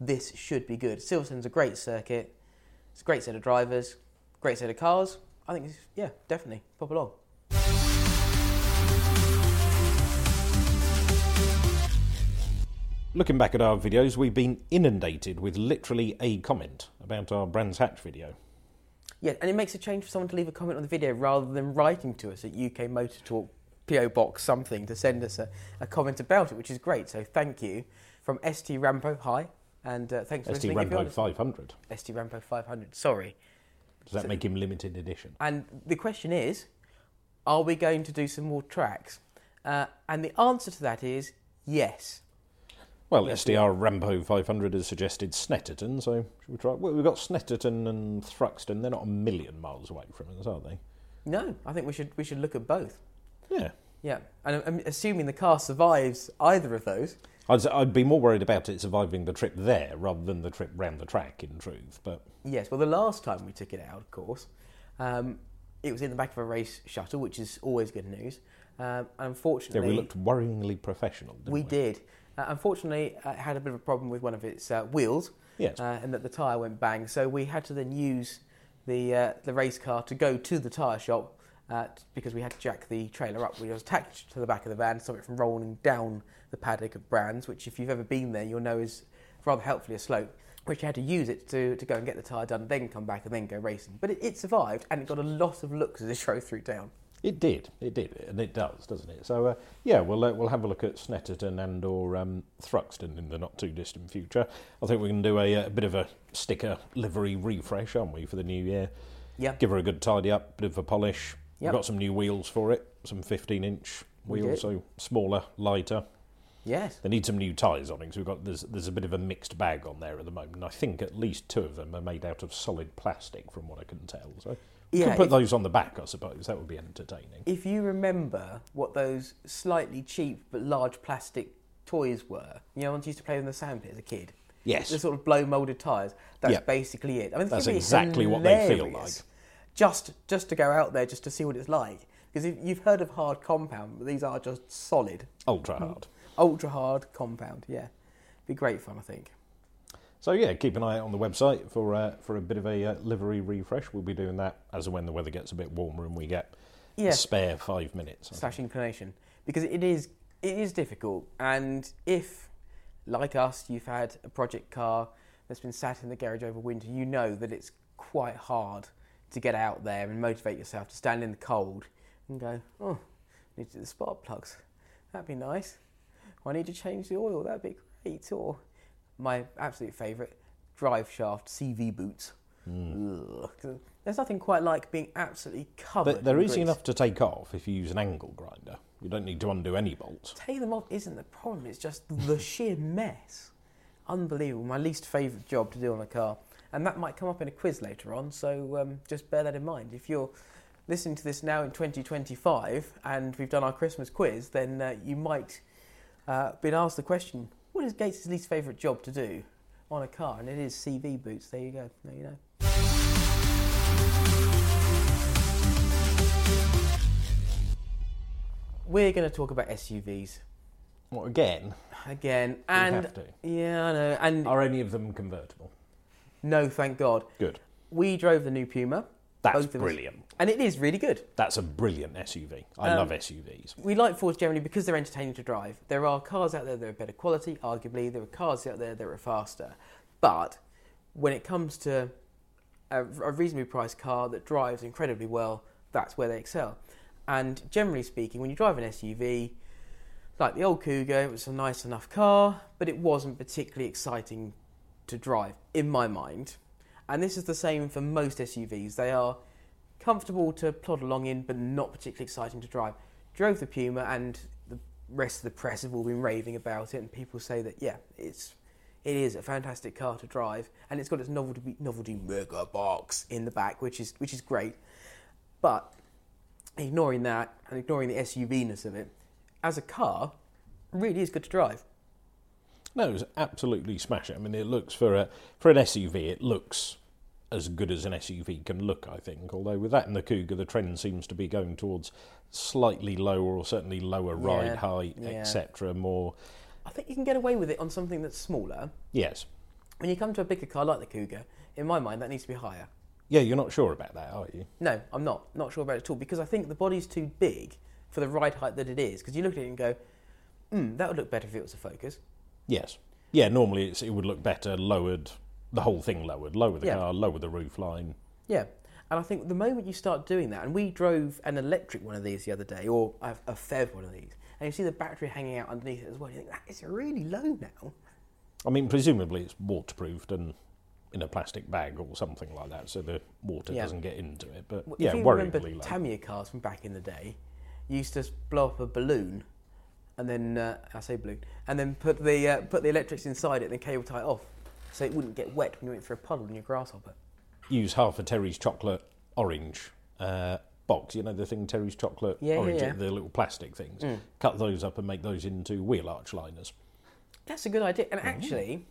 this should be good. Silverstone's a great circuit. It's a great set of drivers, great set of cars. I think, it's, yeah, definitely pop along. Looking back at our videos, we've been inundated with literally a comment about our Brands Hatch video. Yeah, and it makes a change for someone to leave a comment on the video rather than writing to us at UK Motor Talk PO Box something to send us a, a comment about it, which is great. So thank you from ST Rampo. Hi, and uh, thanks for ST listening. Rampo 500. on- ST Rampo 500. Sorry. Does that make him limited edition? And the question is, are we going to do some more tracks? Uh, and the answer to that is yes. Well, Yes, SDR Rambo 500 has suggested Snetterton, so should we try? Well, we've got Snetterton and Thruxton. They're not a million miles away from us, are they? No, I think we should we should look at both. Yeah. Yeah, and I'm assuming the car survives either of those. I'd, I'd be more worried about it surviving the trip there rather than the trip round the track, in truth. But Yes, well, the last time we took it out, of course, um, it was in the back of a race shuttle, which is always good news. Um, yeah, unfortunately, we looked worryingly professional, didn't we? we did. Uh, unfortunately, uh, it had a bit of a problem with one of its uh, wheels, Yes. uh, and that the tyre went bang. So we had to then use the uh, the race car to go to the tyre shop uh, because we had to jack the trailer up. We was attached to the back of the van to stop it from rolling down the paddock of Brands, which if you've ever been there, you'll know is rather helpfully a slope. Which you had to use it to, to go and get the tyre done, then come back and then go racing. But it, it survived and it got a lot of looks as it drove through town. It did, it did, and it does, doesn't it? So uh, yeah, we'll uh, we'll have a look at Snetterton and or um, Thruxton in the not too distant future. I think we can do a, uh, a bit of a sticker livery refresh, aren't we, for the new year? Yeah. Give her a good tidy up, bit of a polish. Yep. We've got some new wheels for it, some 15 inch wheels, so smaller, lighter. Yes. They need some new tyres on it because we've got there's there's a bit of a mixed bag on there at the moment. I think at least two of them are made out of solid plastic, from what I can tell. So we Yeah, could put if- those on the back, I suppose. That would be entertaining. If you remember what those slightly cheap but large plastic toys were, you know, ones you used to play in the sandpit as a kid. Yes. The sort of blow moulded tyres. That's Yeah. basically it. I mean, That's it's exactly what they feel like. Just, just to go out there, just to see what it's like. Because you've heard of hard compound, but these are just solid, Ultra hard. Ultra hard compound. Yeah, be great fun, I think. So yeah, keep an eye out on the website for uh, for a bit of a uh, livery refresh. We'll be doing that as and when the weather gets a bit warmer and we get Yeah. a spare five minutes. slash inclination because it is it is difficult and if like us you've had a project car that's been sat in the garage over winter you know that it's quite hard to get out there and motivate yourself to stand in the cold and go oh I need to do the spark plugs that'd be nice I need to change the oil that'd be great or my absolute favourite drive shaft CV boots Ugh. There's nothing quite like being absolutely covered. But they're easy grease. enough to take off if you use an angle grinder. You don't need to undo any bolts. Taking them off isn't the problem. It's just the sheer mess. Unbelievable. My least favourite job to do on a car, and that might come up in a quiz later on. So um, just bear that in mind. If you're listening to this now in 2025 and we've done our Christmas quiz, then uh, you might uh, been asked the question: What is Gates' least favourite job to do on a car? And it is CV boots. There you go. There you know. We're going to talk about SUVs What again? again, We and have to. yeah, I know. And Are any of them convertible? no, thank God, Good. we drove the new Puma, That's brilliant. us. And it is really good. That's a brilliant SUV. I Um, love SUVs. We like Fords generally because they're entertaining to drive. There are cars out there that are better quality, arguably. There are cars out there that are faster, but when it comes to a, a reasonably priced car that drives incredibly well, that's where they excel. And generally speaking, when you drive an SUV, like the old Kuga, it was a nice enough car, but it wasn't particularly exciting to drive, in my mind. And this is the same for most SUVs. They are comfortable to plod along in, but not particularly exciting to drive. Drove the Puma, and the rest of the press have all been raving about it, and people say that yeah, it's it is a fantastic car to drive, and it's got its novelty novelty MegaBox in the back, which is which is great. But ignoring that and ignoring the SUV-ness of it, as a car, really is good to drive. No, it's absolutely smash it. I mean, it looks for a for an SUV. It looks as good as an SUV can look. I think. Although with that and the Kuga, the trend seems to be going towards slightly lower or certainly lower Yeah, ride height, yeah. etc. More. I think you can get away with it on something that's smaller. Yes. When you come to a bigger car like the Kuga, in my mind, that needs to be higher. Yeah, you're not sure about that, are you? No, I'm not. Not sure about it at all because I think the body's too big for the ride height that it is. Because you look at it and go, hmm, that would look better if it was a Focus. Yes. Yeah. Normally, it's, it would look better lowered. The whole thing lowered. Lower the Yeah. car. Lower the roof line. Yeah. And I think the moment you start doing that, and we drove an electric one of these the other day, or a, a PHEV one of these, and you see the battery hanging out underneath it as well, you think, that is really low now. I mean, presumably it's waterproofed and in a plastic bag or something like that, so the water Yeah. doesn't get into it. But Well, yeah, if you remember low. Tamiya cars from back in the day, used to blow up a balloon, and then uh, I say balloon, and then put the uh, put the electrics inside it, and then cable tie it off, so it wouldn't get wet when you went through a puddle in your grasshopper. use half a Terry's chocolate orange uh, box. You know the thing Terry's chocolate Yeah, yeah, orange, yeah. Mm. the little plastic things. Cut those up and make those into wheel arch liners. That's a good idea. And actually,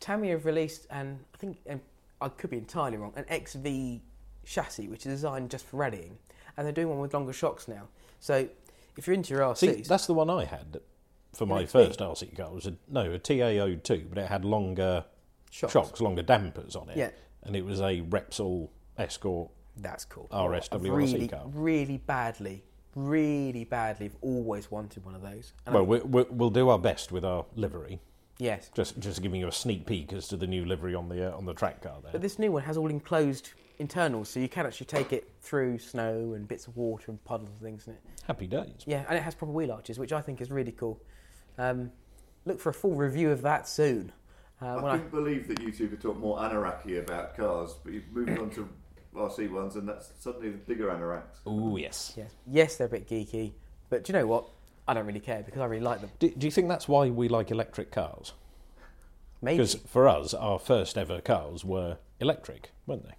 Tamiya have released an I think um, I could be entirely wrong an XV chassis which is designed just for rallying, and they're doing one with longer shocks now. So if you're into your RCs, See, that's the one I had for my XV? first RC car. It was a, no a TA02, but it had longer Shocks. shocks, longer dampers on it. Yeah. and it was a Repsol Escort. That's cool. RSW I've really, car. really badly, really badly, have always wanted one of those. And Well, we, we, we'll do our best with our livery. yes, Just just giving you a sneak peek as to the new livery on the uh, on the track car there. but this new one has all enclosed internals, so you can actually take it through snow and bits of water and puddles and things in it. Happy days. Yeah, and it has proper wheel arches, which I think is really cool. Um, look for a full review of that soon. Uh, I when I, couldn't believe that you two could talk more anoraki about cars, but you've moved on to RC ones, and that's suddenly the bigger anoraks. Oh yes. yes, yes, they're a bit geeky, but do you know what? I don't really care because I really like them. Do, do you think that's why we like electric cars? Maybe. Because for us, our first ever cars were electric, weren't they?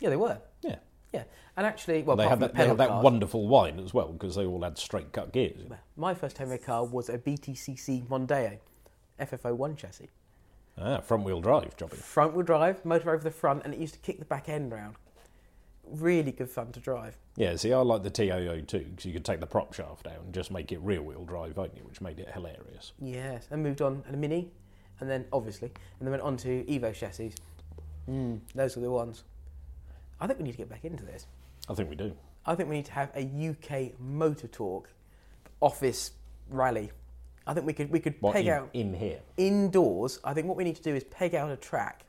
Yeah, they were. Yeah. Yeah, and actually, well, they apart had that, the they had that cars, wonderful whine as well because they all had straight cut gears. My first Tamiya car was a BTCC Mondeo, FF01 chassis. Ah, front wheel drive, jobby. Front wheel drive, motor over the front, and it used to kick the back end round. Really good fun to drive. Yeah, see, I like the TA02, because you could take the prop shaft out and just make it rear wheel drive only, which made it hilarious. Yes, and moved on and a Mini, and then obviously, and then went on to Evo chassis. Mm, those are the ones. I think we need to get back into this. I think we do. I think we need to have a UK motor talk office rally. I think we could we could What, peg in, out in here? indoors. I think what we need to do is peg out a track,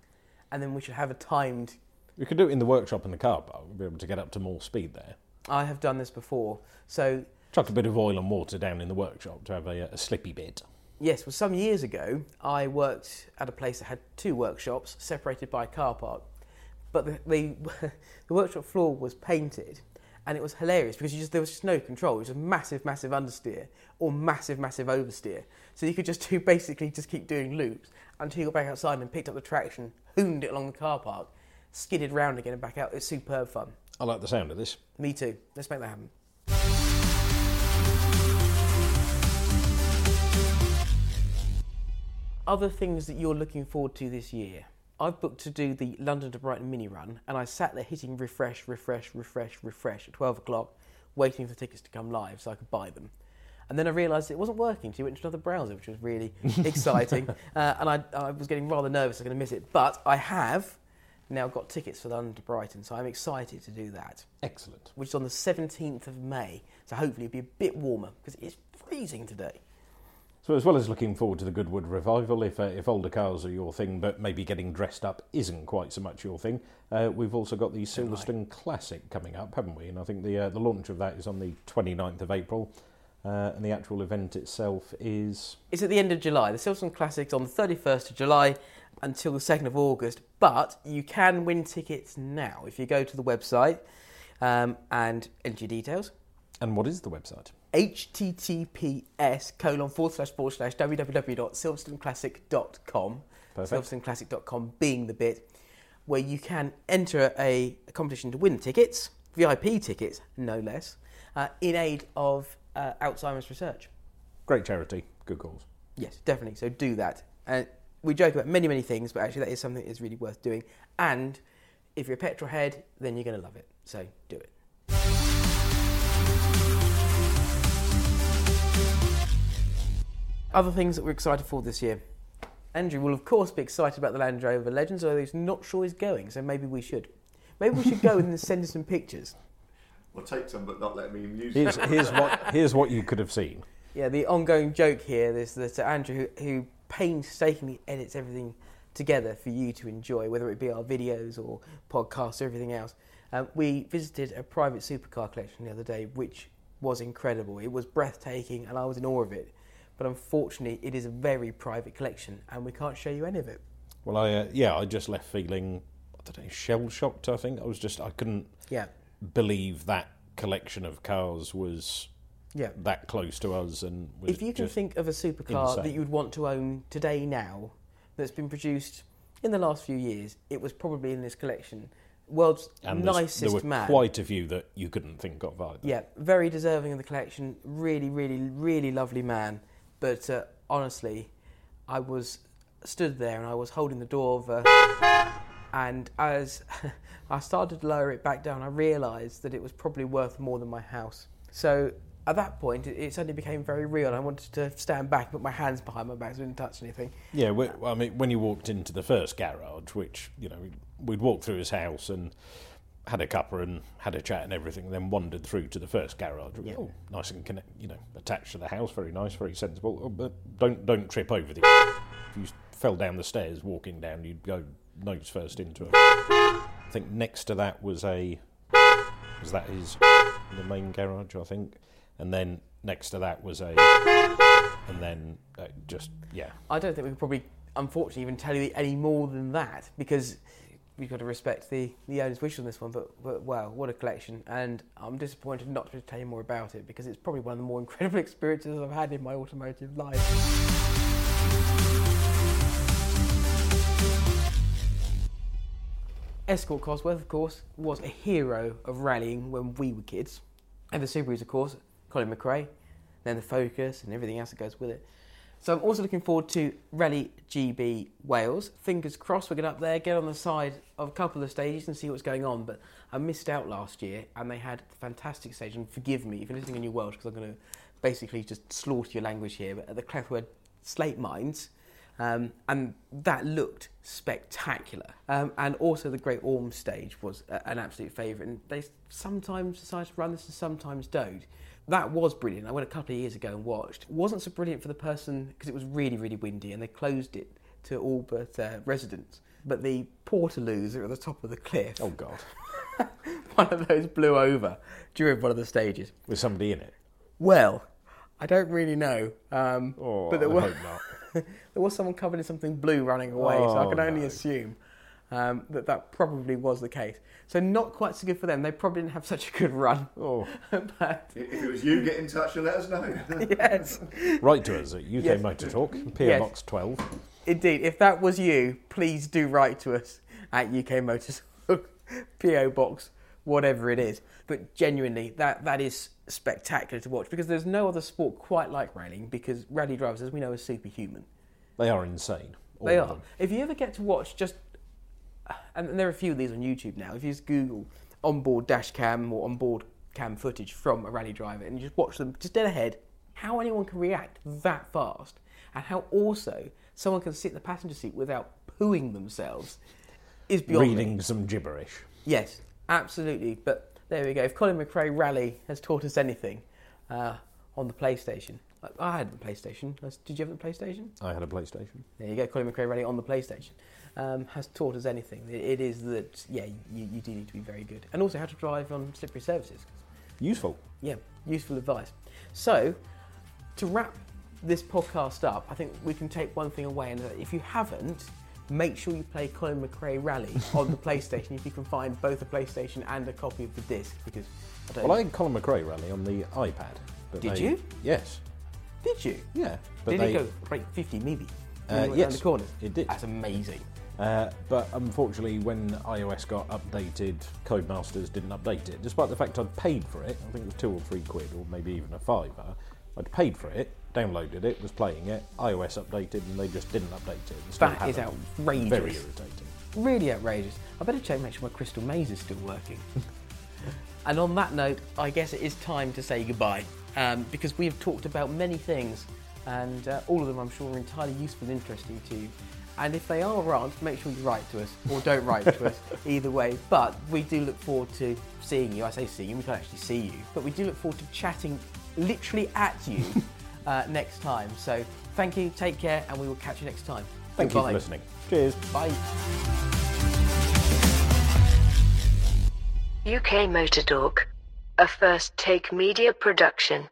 and then we should have a timed. We could do it in the workshop in the car park. We'll be able to get up to more speed there. I have done this before, so Chuck a bit of oil and water down in the workshop to have a, a slippy bit. Yes, well, some years ago, I worked at a place that had two workshops separated by a car park. but the, the the workshop floor was painted, and it was hilarious because you just there was just no control. It was just massive, massive understeer or massive, massive oversteer. So you could just do basically just keep doing loops until you got back outside and picked up the traction, hooned it along the car park, skidded round again and back out. It's superb fun. I like the sound of this. Me too. Let's make that happen. Other things that you're looking forward to this year. I've booked to do the London to Brighton mini run, and I sat there hitting refresh, refresh, refresh, refresh at 12 o'clock, waiting for tickets to come live so I could buy them. And then I realised it wasn't working, so I went to another browser, which was really exciting. Uh, and I, I was getting rather nervous I was going to miss it. But I have now got tickets for London to Brighton, so I'm excited to do that Excellent. which is on the 17th of May. So hopefully it'll be a bit warmer because it's freezing today. So, as well as looking forward to the Goodwood revival, if uh, if older cars are your thing, but maybe getting dressed up isn't quite so much your thing, uh, we've also got the Silverstone Classic coming up, haven't we? And I think the uh, the launch of that is on the 29th of April, uh, and the actual event itself is It's at the end of July. The Silverstone Classic's on the 31st of July until the 2nd of August, but you can win tickets now if you go to the website um, and enter your details. and what is the website? Https colon forward slash forward slash www.silverstoneclassic.com Perfect. silverstoneclassic.com being the bit where you can enter a, a competition to win tickets VIP tickets no less uh, in aid of uh, Alzheimer's research. Great charity, good cause. yes definitely. So do that. And we joke about many many things but actually that is something that's really worth doing. And if you're a petrol head then you're going to love it. So do it Other things that we're excited for this year. Andrew will, of course, be excited about the Land Rover Legends, although he's not sure he's going, so maybe we should. Maybe we should go and send him some pictures. Or take some, but not let me use Here's, them. here's what here's what you could have seen. Yeah, the ongoing joke here is that Andrew, who, who painstakingly edits everything together for you to enjoy, whether it be our videos or podcasts or everything else, um, we visited a private supercar collection the other day, which was incredible. It was breathtaking, and I was in awe of it. But unfortunately, it is a very private collection, and we can't show you any of it. Well, I uh, yeah, I just left feeling I don't know shell shocked. I think I was just I couldn't Yeah, believe that collection of cars was yeah. that close to us and If you can think of a supercar that you would want to own today now that's been produced in the last few years, it was probably in this collection. World's and nicest there were man. quite a few that you couldn't think of either. Yeah, very deserving of the collection. Really, really, really lovely man. But uh, honestly, I was stood there and I was holding the door uh, and as I started to lower it back down, I realised that it was probably worth more than my house. So at that point, it, it suddenly became very real. I wanted to stand back, put my hands behind my back, so I didn't touch anything. Yeah, we, I mean, when you walked into the first garage, which you know we'd walked through his house and had a cuppa and had a chat and everything, then wandered through to the first garage. Yeah. Oh, nice and connect, you know, attached to the house, very nice, very sensible. Oh, but don't don't trip over the. If you fell down the stairs walking down, you'd go nose first into it. I think next to that was a. Was that his the main garage? I think, and then next to that was a. And then uh, just yeah, I don't think we could probably, unfortunately, even tell you any more than that because we've got to respect the, the owner's wish on this one. But, but wow, what a collection! And I'm disappointed not to tell you more about it because it's probably one of the more incredible experiences I've had in my automotive life. Escort Cosworth, of course, was a hero of rallying when we were kids. And the Subarus, of course, Colin McRae, then the Focus and everything else that goes with it. So I'm also looking forward to Rally GB Wales. Fingers crossed we're going up there, get on the side of a couple of stages and see what's going on. But I missed out last year and they had a fantastic stage. And forgive me if you're listening in your Welsh because I'm going to basically just slaughter your language here. But at the Llechwedd Slate Mines, um, and that looked spectacular. Um, and also the Great Orme stage was a- an absolute favourite. And they sometimes decide to run this and sometimes don't. That was brilliant. I went a couple of years ago and watched. It wasn't so brilliant for the person because it was really, really windy and they closed it to all but uh, residents. But the portaloos are at the top of the cliff, oh god, one of those blew over during one of the stages. with somebody in it. Well, I don't really know. Um, Oh, but there I not. there was someone covered in something blue running away, so I Oh, can only no. assume. Um, that that probably was the case. So not quite so good for them. They probably didn't have such a good run. Oh, but If it was you, get in touch and let us know. yes, write to us at UK Yes. Motor Talk, PO Yes. Box 12. indeed. If that was you, please do write to us at UK Motors PO Box, whatever it is. But genuinely, that that is spectacular to watch because there's no other sport quite like rallying because rally drivers, as we know, are superhuman. They are insane. They are. If you ever get to watch just, and there are a few of these on YouTube now. If you just Google onboard dash cam or onboard cam footage from a rally driver and you just watch them just dead ahead, how anyone can react that fast, and how also someone can sit in the passenger seat without pooing themselves, is beyond me. Reading some gibberish. Yes, absolutely. But there we go. If Colin McRae Rally has taught us anything uh, on the PlayStation, I- I had the PlayStation. Did you have the PlayStation? I had a PlayStation. There you go, Colin McRae Rally on the PlayStation. Um, has taught us anything. It, it is that, yeah, you, you do need to be very good. And also how to drive on slippery surfaces. Useful. Yeah, useful advice. So, to wrap this podcast up, I think we can take one thing away, and if you haven't, make sure you play Colin McRae Rally on the PlayStation if you can find both a PlayStation and a copy of the disc. Because I don't Well, I had Colin McRae rally on the iPad. Did they- you? Yes. did you? Yeah. But did they, it go rate 50 maybe? Uh, When you went round yes, the corners? it did. That's amazing. Uh, but unfortunately, when iOS got updated, Codemasters didn't update it. Despite the fact I'd paid for it, I think it was two or three quid, or maybe even a fiver. I'd paid for it, downloaded it, was playing it. iOS updated, and they just didn't update it. That is outrageous. Very irritating. Really outrageous. I better check make sure my crystal maze is still working. and on that note, I guess it is time to say goodbye um, because we have talked about many things, and uh, all of them I'm sure are entirely useful and interesting to you. And if they are or aren't, make sure you write to us or don't write to us, either way. But we do look forward to seeing you. I say seeing you, we can't actually see you, but we do look forward to chatting literally at you uh, next time. So thank you, take care, and we will catch you next time. Thank you for listening. Cheers. Bye. UK Motor Talk, a first take media production.